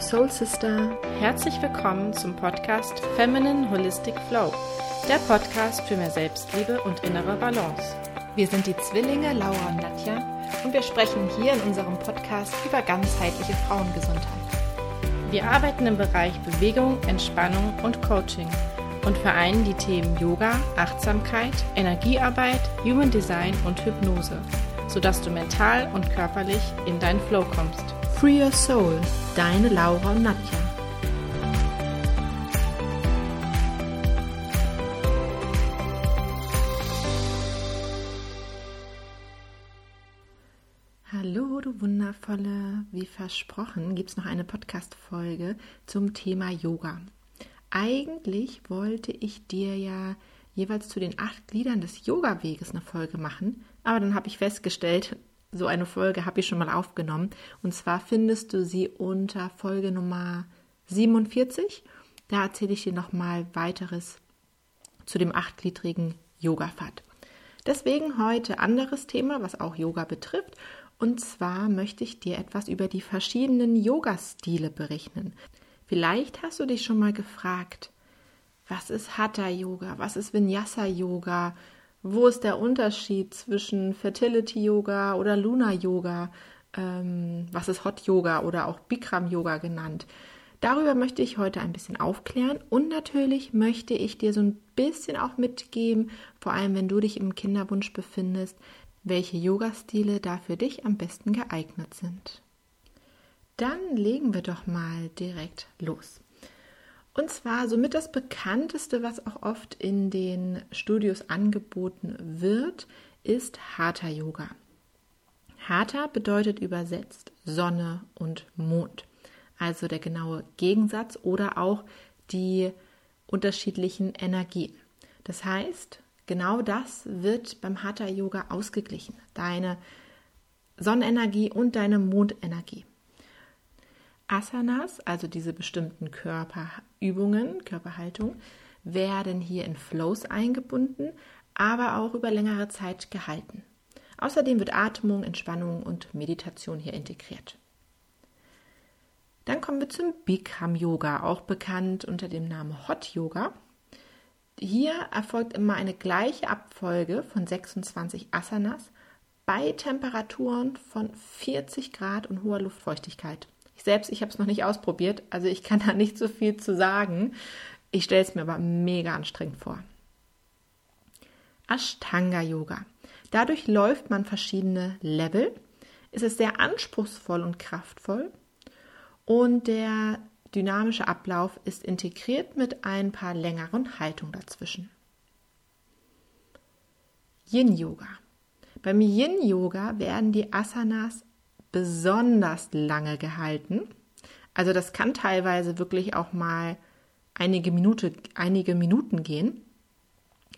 your soul sister. Herzlich willkommen zum Podcast Feminine Holistic Flow, der Podcast für mehr Selbstliebe und innere Balance. Wir sind die Zwillinge Laura und Nadja und wir sprechen hier in unserem Podcast über ganzheitliche Frauengesundheit. Wir arbeiten im Bereich Bewegung, Entspannung und Coaching und vereinen die Themen Yoga, Achtsamkeit, Energiearbeit, Human Design und Hypnose, sodass du mental und körperlich in deinen Flow kommst. Free Your Soul, deine Laura und Nadja. Hallo, du wundervolle. Wie versprochen, gibt es noch eine Podcast-Folge zum Thema Yoga. Eigentlich wollte ich dir ja jeweils zu den acht Gliedern des Yoga-Weges eine Folge machen, aber dann habe ich festgestellt, so eine Folge habe ich schon mal aufgenommen. Und zwar findest du sie unter Folge Nummer 47. Da erzähle ich dir nochmal weiteres zu dem achtgliedrigen Yoga-Pfad. Deswegen heute anderes Thema, was auch Yoga betrifft. Und zwar möchte ich dir etwas über die verschiedenen Yoga-Stile berichten. Vielleicht hast du dich schon mal gefragt, was ist Hatha Yoga, was ist Vinyasa Yoga, wo ist der Unterschied zwischen Fertility Yoga oder Luna Yoga? Ähm, was ist Hot Yoga oder auch Bikram Yoga genannt? Darüber möchte ich heute ein bisschen aufklären und natürlich möchte ich dir so ein bisschen auch mitgeben, vor allem wenn du dich im Kinderwunsch befindest, welche Yoga-Stile da für dich am besten geeignet sind. Dann legen wir doch mal direkt los. Und zwar somit das bekannteste, was auch oft in den Studios angeboten wird, ist Hatha Yoga. Hatha bedeutet übersetzt Sonne und Mond, also der genaue Gegensatz oder auch die unterschiedlichen Energien. Das heißt, genau das wird beim Hatha Yoga ausgeglichen, deine Sonnenenergie und deine Mondenergie. Asanas, also diese bestimmten Körperübungen, Körperhaltung, werden hier in Flows eingebunden, aber auch über längere Zeit gehalten. Außerdem wird Atmung, Entspannung und Meditation hier integriert. Dann kommen wir zum Bikram Yoga, auch bekannt unter dem Namen Hot Yoga. Hier erfolgt immer eine gleiche Abfolge von 26 Asanas bei Temperaturen von 40 Grad und hoher Luftfeuchtigkeit. Ich selbst, ich habe es noch nicht ausprobiert, also ich kann da nicht so viel zu sagen. Ich stelle es mir aber mega anstrengend vor. Ashtanga Yoga. Dadurch läuft man verschiedene Level. Es ist sehr anspruchsvoll und kraftvoll und der dynamische Ablauf ist integriert mit ein paar längeren Haltungen dazwischen. Yin Yoga. Beim Yin Yoga werden die Asanas besonders lange gehalten. Also das kann teilweise wirklich auch mal einige, Minute, einige Minuten gehen.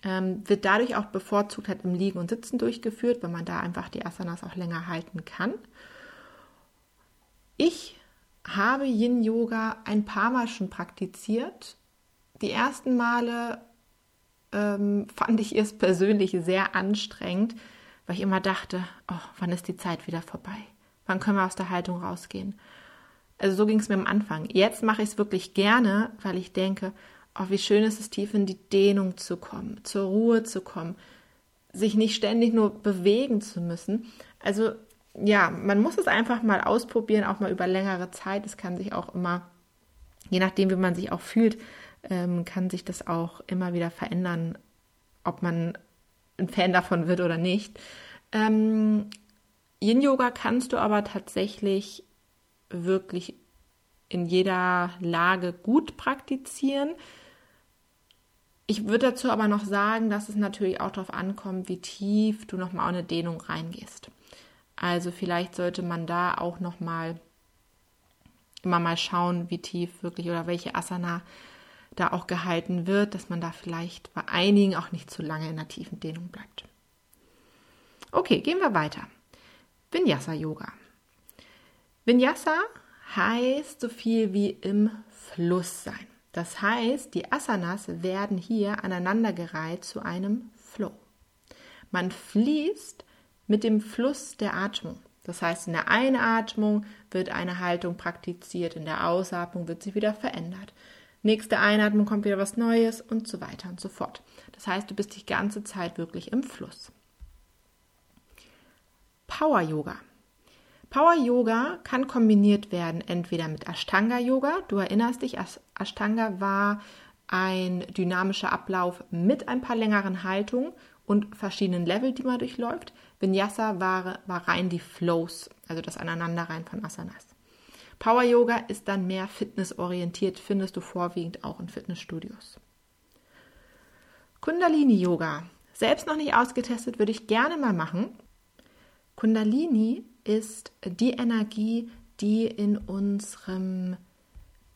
Ähm, wird dadurch auch bevorzugt halt im Liegen und Sitzen durchgeführt, weil man da einfach die Asanas auch länger halten kann. Ich habe Yin Yoga ein paar Mal schon praktiziert. Die ersten Male ähm, fand ich es persönlich sehr anstrengend, weil ich immer dachte, oh, wann ist die Zeit wieder vorbei? Wann können wir aus der Haltung rausgehen? Also so ging es mir am Anfang. Jetzt mache ich es wirklich gerne, weil ich denke, oh, wie schön ist es, tief in die Dehnung zu kommen, zur Ruhe zu kommen, sich nicht ständig nur bewegen zu müssen. Also ja, man muss es einfach mal ausprobieren, auch mal über längere Zeit. Es kann sich auch immer, je nachdem, wie man sich auch fühlt, ähm, kann sich das auch immer wieder verändern, ob man ein Fan davon wird oder nicht. Yin-Yoga kannst du aber tatsächlich wirklich in jeder Lage gut praktizieren. Ich würde dazu aber noch sagen, dass es natürlich auch darauf ankommt, wie tief du nochmal eine Dehnung reingehst. Also vielleicht sollte man da auch nochmal immer mal schauen, wie tief wirklich oder welche Asana da auch gehalten wird, dass man da vielleicht bei einigen auch nicht zu lange in der tiefen Dehnung bleibt. Okay, gehen wir weiter. Vinyasa Yoga. Vinyasa heißt so viel wie im Fluss sein. Das heißt, die Asanas werden hier aneinandergereiht zu einem Flow. Man fließt mit dem Fluss der Atmung. Das heißt, in der Einatmung wird eine Haltung praktiziert, in der Ausatmung wird sie wieder verändert. Nächste Einatmung kommt wieder was Neues und so weiter und so fort. Das heißt, du bist die ganze Zeit wirklich im Fluss. Power Yoga. Power Yoga kann kombiniert werden entweder mit Ashtanga Yoga. Du erinnerst dich, Ashtanga war ein dynamischer Ablauf mit ein paar längeren Haltungen und verschiedenen Level, die man durchläuft. Vinyasa war, war rein die Flows, also das Aneinanderreihen von Asanas. Power Yoga ist dann mehr fitnessorientiert, findest du vorwiegend auch in Fitnessstudios. Kundalini Yoga. Selbst noch nicht ausgetestet, würde ich gerne mal machen. Kundalini ist die Energie, die in unserem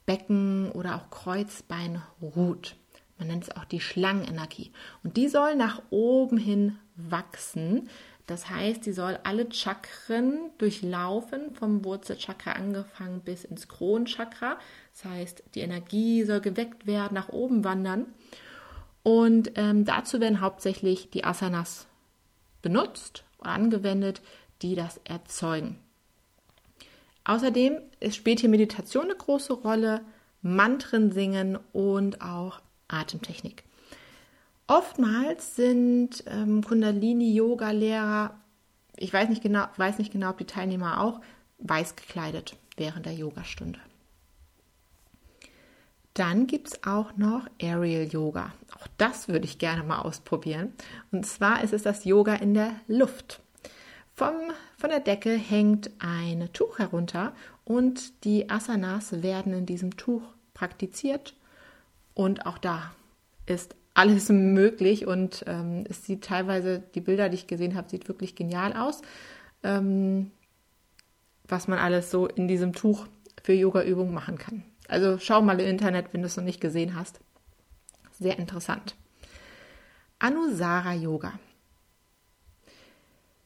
Becken oder auch Kreuzbein ruht. Man nennt es auch die Schlangenenergie. Und die soll nach oben hin wachsen. Das heißt, sie soll alle Chakren durchlaufen, vom Wurzelchakra angefangen bis ins Kronchakra. Das heißt, die Energie soll geweckt werden, nach oben wandern. Und ähm, dazu werden hauptsächlich die Asanas benutzt angewendet, die das erzeugen. Außerdem spielt hier Meditation eine große Rolle, Mantren singen und auch Atemtechnik. Oftmals sind ähm, Kundalini-Yoga-Lehrer, ich weiß nicht, genau, weiß nicht genau, ob die Teilnehmer auch, weiß gekleidet während der Yogastunde. Dann gibt es auch noch Aerial Yoga. Auch das würde ich gerne mal ausprobieren. Und zwar ist es das Yoga in der Luft. Vom, von der Decke hängt ein Tuch herunter und die Asanas werden in diesem Tuch praktiziert. Und auch da ist alles möglich und ähm, es sieht teilweise, die Bilder, die ich gesehen habe, sieht wirklich genial aus, ähm, was man alles so in diesem Tuch für Yoga-Übungen machen kann. Also schau mal im Internet, wenn du es noch nicht gesehen hast. Sehr interessant. Anusara Yoga.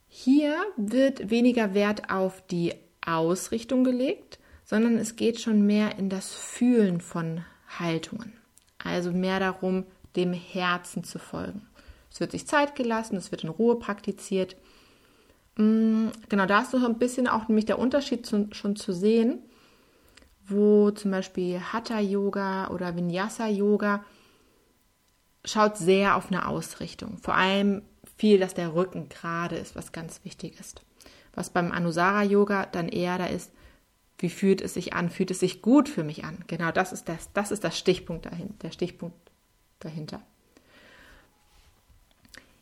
Hier wird weniger Wert auf die Ausrichtung gelegt, sondern es geht schon mehr in das Fühlen von Haltungen. Also mehr darum, dem Herzen zu folgen. Es wird sich Zeit gelassen, es wird in Ruhe praktiziert. Mm, genau, da ist so ein bisschen auch nämlich der Unterschied schon zu sehen, wo zum Beispiel Hatha Yoga oder Vinyasa Yoga schaut sehr auf eine Ausrichtung. Vor allem viel, dass der Rücken gerade ist, was ganz wichtig ist. Was beim Anusara Yoga dann eher da ist, wie fühlt es sich an? Fühlt es sich gut für mich an? Genau, das ist das, das ist das Stichpunkt dahin, der Stichpunkt dahinter.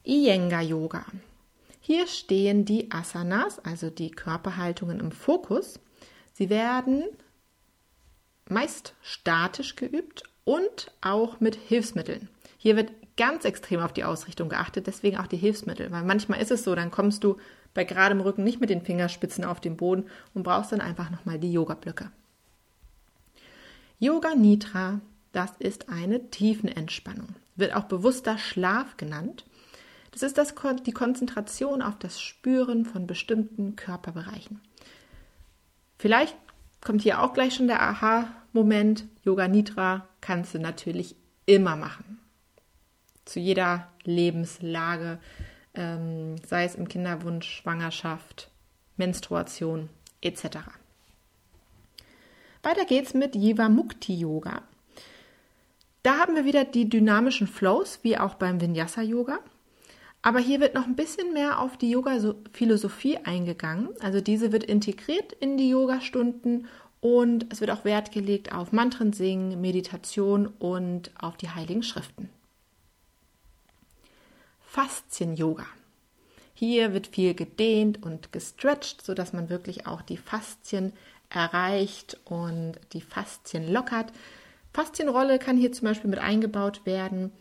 Iyengar Yoga. Hier stehen die Asanas, also die Körperhaltungen im Fokus. Sie werden meist statisch geübt und auch mit Hilfsmitteln. Hier wird ganz extrem auf die Ausrichtung geachtet, deswegen auch die Hilfsmittel, weil manchmal ist es so, dann kommst du bei geradem Rücken nicht mit den Fingerspitzen auf den Boden und brauchst dann einfach nochmal die Yoga-Blöcke. Yoga Nidra das ist eine Tiefenentspannung. Wird auch bewusster Schlaf genannt. Das ist das, die Konzentration auf das Spüren von bestimmten Körperbereichen. Vielleicht kommt hier auch gleich schon der Aha-Moment. Yoga Nidra kannst du natürlich immer machen. Zu jeder Lebenslage, ähm, sei es im Kinderwunsch, Schwangerschaft, Menstruation etc. Weiter geht's mit Jiva Mukti Yoga. Da haben wir wieder die dynamischen Flows, wie auch beim Vinyasa Yoga. Aber hier wird noch ein bisschen mehr auf die Yoga-Philosophie eingegangen. Also diese wird integriert in die Yoga-Stunden und es wird auch Wert gelegt auf Mantren singen, Meditation und auf die heiligen Schriften. Faszien-Yoga. Hier wird viel gedehnt und gestretcht, sodass man wirklich auch die Faszien erreicht und die Faszien lockert. Faszienrolle kann hier zum Beispiel mit eingebaut werden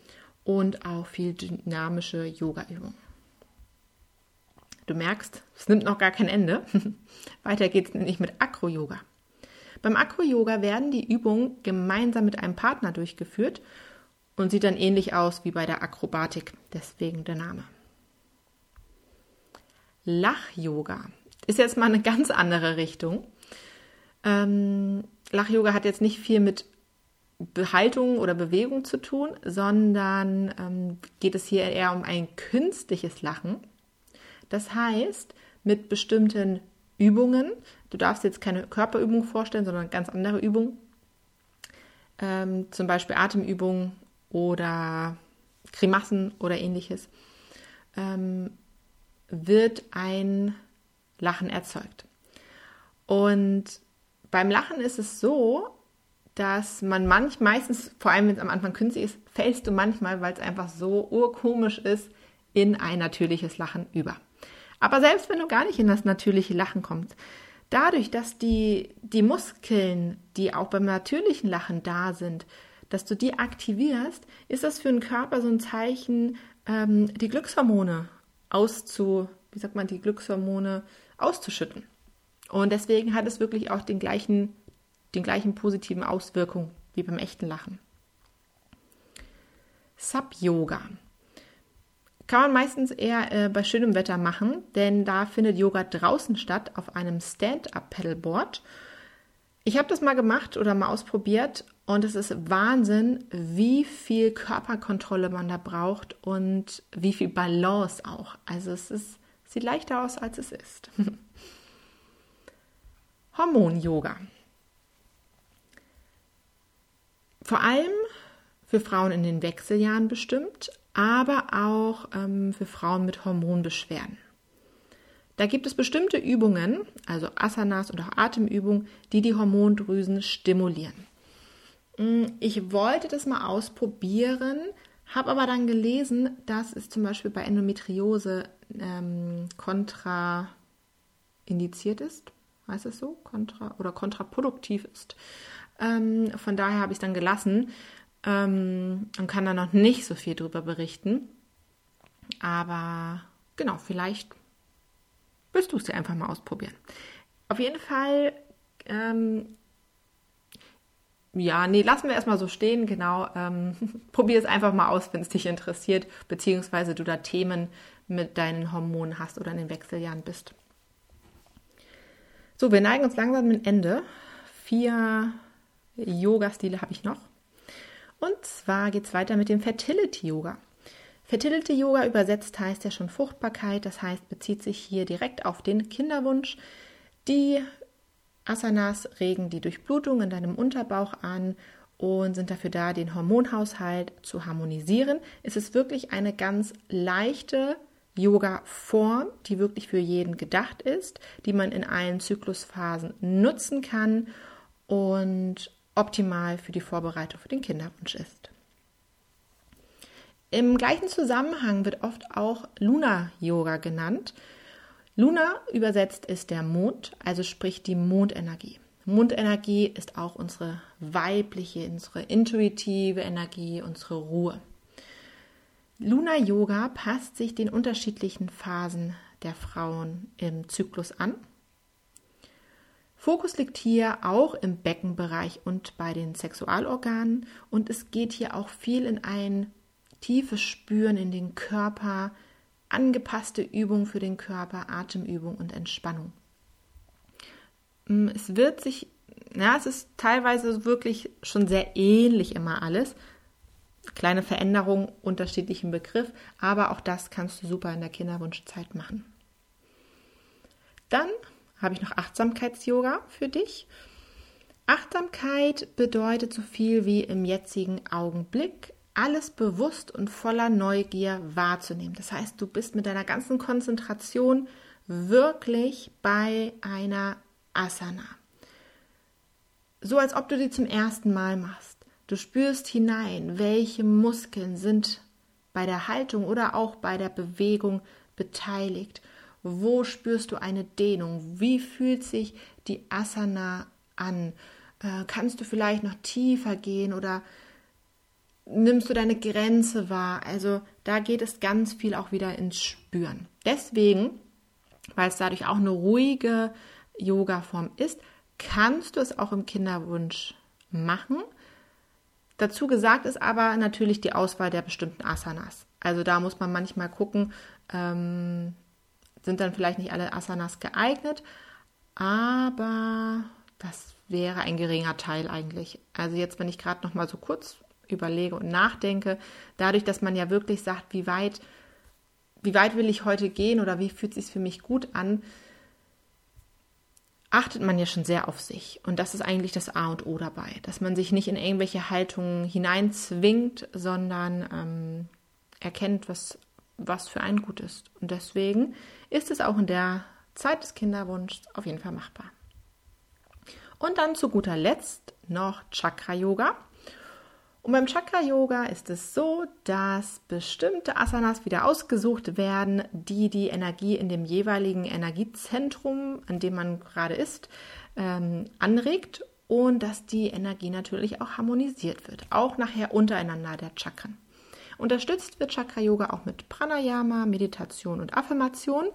und auch viel dynamische Yoga-Übungen. Du merkst, es nimmt noch gar kein Ende. Weiter geht es nämlich mit Akro-Yoga. Beim Akro-Yoga werden die Übungen gemeinsam mit einem Partner durchgeführt und sieht dann ähnlich aus wie bei der Akrobatik, deswegen der Name. Lach-Yoga ist jetzt mal eine ganz andere Richtung. Ähm, Lach-Yoga hat jetzt nicht viel mit Haltung oder Bewegung zu tun, sondern ähm, geht es hier eher um ein künstliches Lachen. Das heißt, mit bestimmten Übungen. Du darfst jetzt keine Körperübung vorstellen, sondern ganz andere Übungen. Ähm, zum Beispiel Atemübungen oder Grimassen oder ähnliches. Ähm, wird ein Lachen erzeugt. Und beim Lachen ist es so, dass man manch, meistens, vor allem wenn es am Anfang künstlich ist, fällst du manchmal, weil es einfach so urkomisch ist, in ein natürliches Lachen über. Aber selbst wenn du gar nicht in das natürliche Lachen kommst, dadurch, dass die, die Muskeln, die auch beim natürlichen Lachen da sind, dass du die aktivierst, ist das für den Körper so ein Zeichen, ähm, die Glückshormone auszu, wie sagt man, die Glückshormone auszuschütten. Und deswegen hat es wirklich auch den gleichen, den gleichen positiven Auswirkungen wie beim echten Lachen. Sub-Yoga kann man meistens eher äh, bei schönem Wetter machen, denn da findet Yoga draußen statt auf einem Stand-up-Pedalboard. Ich habe das mal gemacht oder mal ausprobiert und es ist Wahnsinn, wie viel Körperkontrolle man da braucht und wie viel Balance auch. Also es ist, sieht leichter aus, als es ist. Hormon-Yoga. Vor allem für Frauen in den Wechseljahren bestimmt, aber auch ähm, für Frauen mit Hormonbeschwerden. Da gibt es bestimmte Übungen, also Asanas und auch Atemübungen, die die Hormondrüsen stimulieren. Mm, ich wollte das mal ausprobieren, habe aber dann gelesen, dass es zum Beispiel bei Endometriose ähm, kontraindiziert ist. Heißt es so? Kontra oder kontraproduktiv ist. Ähm, von daher habe ich es dann gelassen ähm, und kann da noch nicht so viel drüber berichten. Aber genau, vielleicht willst du es dir einfach mal ausprobieren. Auf jeden Fall, ähm, ja, nee, lassen wir erstmal so stehen, genau. Ähm, probier es einfach mal aus, wenn es dich interessiert, beziehungsweise du da Themen mit deinen Hormonen hast oder in den Wechseljahren bist. So, wir neigen uns langsam zum Ende. Vier Yoga-Stile habe ich noch. Und zwar geht es weiter mit dem Fertility Yoga. Fertility Yoga übersetzt heißt ja schon Fruchtbarkeit, das heißt bezieht sich hier direkt auf den Kinderwunsch. Die Asanas regen die Durchblutung in deinem Unterbauch an und sind dafür da, den Hormonhaushalt zu harmonisieren. Es ist wirklich eine ganz leichte Yoga-Form, die wirklich für jeden gedacht ist, die man in allen Zyklusphasen nutzen kann und optimal für die Vorbereitung für den Kinderwunsch ist. Im gleichen Zusammenhang wird oft auch Luna-Yoga genannt. Luna übersetzt ist der Mond, also sprich die Mondenergie. Mondenergie ist auch unsere weibliche, unsere intuitive Energie, unsere Ruhe. Luna-Yoga passt sich den unterschiedlichen Phasen der Frauen im Zyklus an Fokus liegt hier auch im Beckenbereich und bei den Sexualorganen und es geht hier auch viel in ein tiefes Spüren in den Körper, angepasste Übung für den Körper, Atemübung und Entspannung. Mm, es wird sich, ja, es ist teilweise wirklich schon sehr ähnlich immer alles. Kleine Veränderungen, unterschiedlichen Begriff, aber auch das kannst du super in der Kinderwunschzeit machen. Dann habe ich noch Achtsamkeits-Yoga für dich. Achtsamkeit bedeutet so viel wie im jetzigen Augenblick alles bewusst und voller Neugier wahrzunehmen. Das heißt, du bist mit deiner ganzen Konzentration wirklich bei einer Asana. So als ob du die zum ersten Mal machst. Du spürst hinein, welche Muskeln sind bei der Haltung oder auch bei der Bewegung beteiligt wo spürst du eine Dehnung? Wie fühlt sich die Asana an? Äh, kannst du vielleicht noch tiefer gehen oder nimmst du deine Grenze wahr? Also da geht es ganz viel auch wieder ins Spüren. Deswegen, weil es dadurch auch eine ruhige Yoga-Form ist, kannst du es auch im Kinderwunsch machen. Dazu gesagt ist aber natürlich die Auswahl der bestimmten Asanas. Also da muss man manchmal gucken, ähm, sind dann vielleicht nicht alle Asanas geeignet, aber das wäre ein geringer Teil eigentlich. Also jetzt, wenn ich gerade noch mal so kurz überlege und nachdenke, dadurch, dass man ja wirklich sagt, wie weit, wie weit will ich heute gehen oder wie fühlt es sich für mich gut an, achtet man ja schon sehr auf sich. Und das ist eigentlich das A und O dabei, dass man sich nicht in irgendwelche Haltungen hineinzwingt, sondern ähm, erkennt, was, was für einen gut ist. Und deswegen ist es auch in der Zeit des Kinderwunschs auf jeden Fall machbar. Und dann zu guter Letzt noch Chakra-Yoga. Und beim Chakra-Yoga ist es so, dass bestimmte Asanas wieder ausgesucht werden, die die Energie in dem jeweiligen Energiezentrum, an dem man gerade ist, ähm, anregt und dass die Energie natürlich auch harmonisiert wird, auch nachher untereinander der Chakren. Unterstützt wird Chakra-Yoga auch mit Pranayama, Meditation und Affirmation.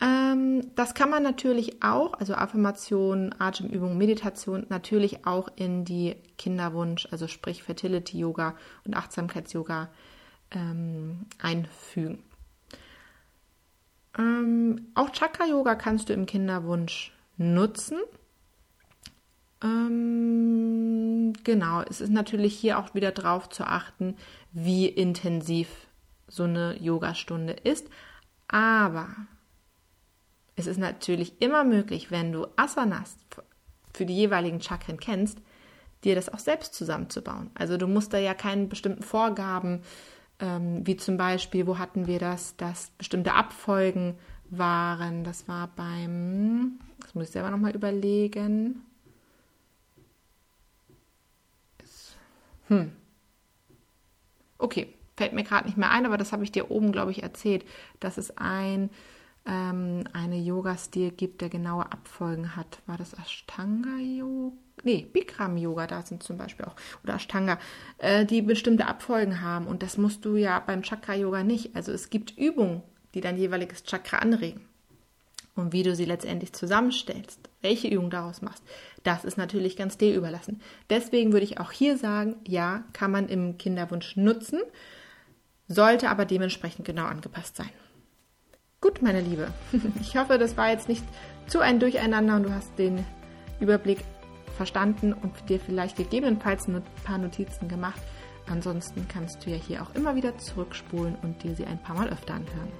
Ähm, das kann man natürlich auch, also Affirmation, Atemübung, Meditation, natürlich auch in die Kinderwunsch, also sprich Fertility Yoga und Achtsamkeits-Yoga ähm, einfügen. Ähm, auch Chakra-Yoga kannst du im Kinderwunsch nutzen. Ähm, genau, es ist natürlich hier auch wieder drauf zu achten, wie intensiv so eine Yogastunde ist. Aber es ist natürlich immer möglich, wenn du Asanas für die jeweiligen Chakren kennst, dir das auch selbst zusammenzubauen. Also du musst da ja keinen bestimmten Vorgaben, ähm, wie zum Beispiel, wo hatten wir das, dass bestimmte Abfolgen waren. Das war beim, das muss ich selber nochmal überlegen. Hm. Okay, fällt mir gerade nicht mehr ein, aber das habe ich dir oben, glaube ich, erzählt, dass es ein ähm, eine Yoga-Stil gibt, der genaue Abfolgen hat. War das Ashtanga-Yoga? Nee, Bikram-Yoga, da sind zum Beispiel auch, oder Ashtanga, äh, die bestimmte Abfolgen haben. Und das musst du ja beim Chakra-Yoga nicht. Also es gibt Übungen, die dein jeweiliges Chakra anregen. Und wie du sie letztendlich zusammenstellst, welche Übung daraus machst, das ist natürlich ganz dir überlassen. Deswegen würde ich auch hier sagen, ja, kann man im Kinderwunsch nutzen, sollte aber dementsprechend genau angepasst sein. Gut, meine Liebe. Ich hoffe, das war jetzt nicht zu ein Durcheinander und du hast den Überblick verstanden und dir vielleicht gegebenenfalls ein paar Notizen gemacht. Ansonsten kannst du ja hier auch immer wieder zurückspulen und dir sie ein paar Mal öfter anhören,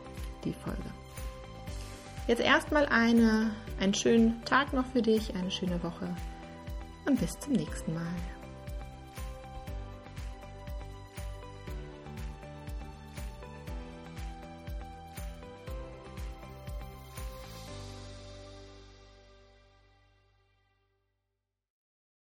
die Folge. Jetzt erstmal eine, einen schönen Tag noch für dich, eine schöne Woche und bis zum nächsten Mal.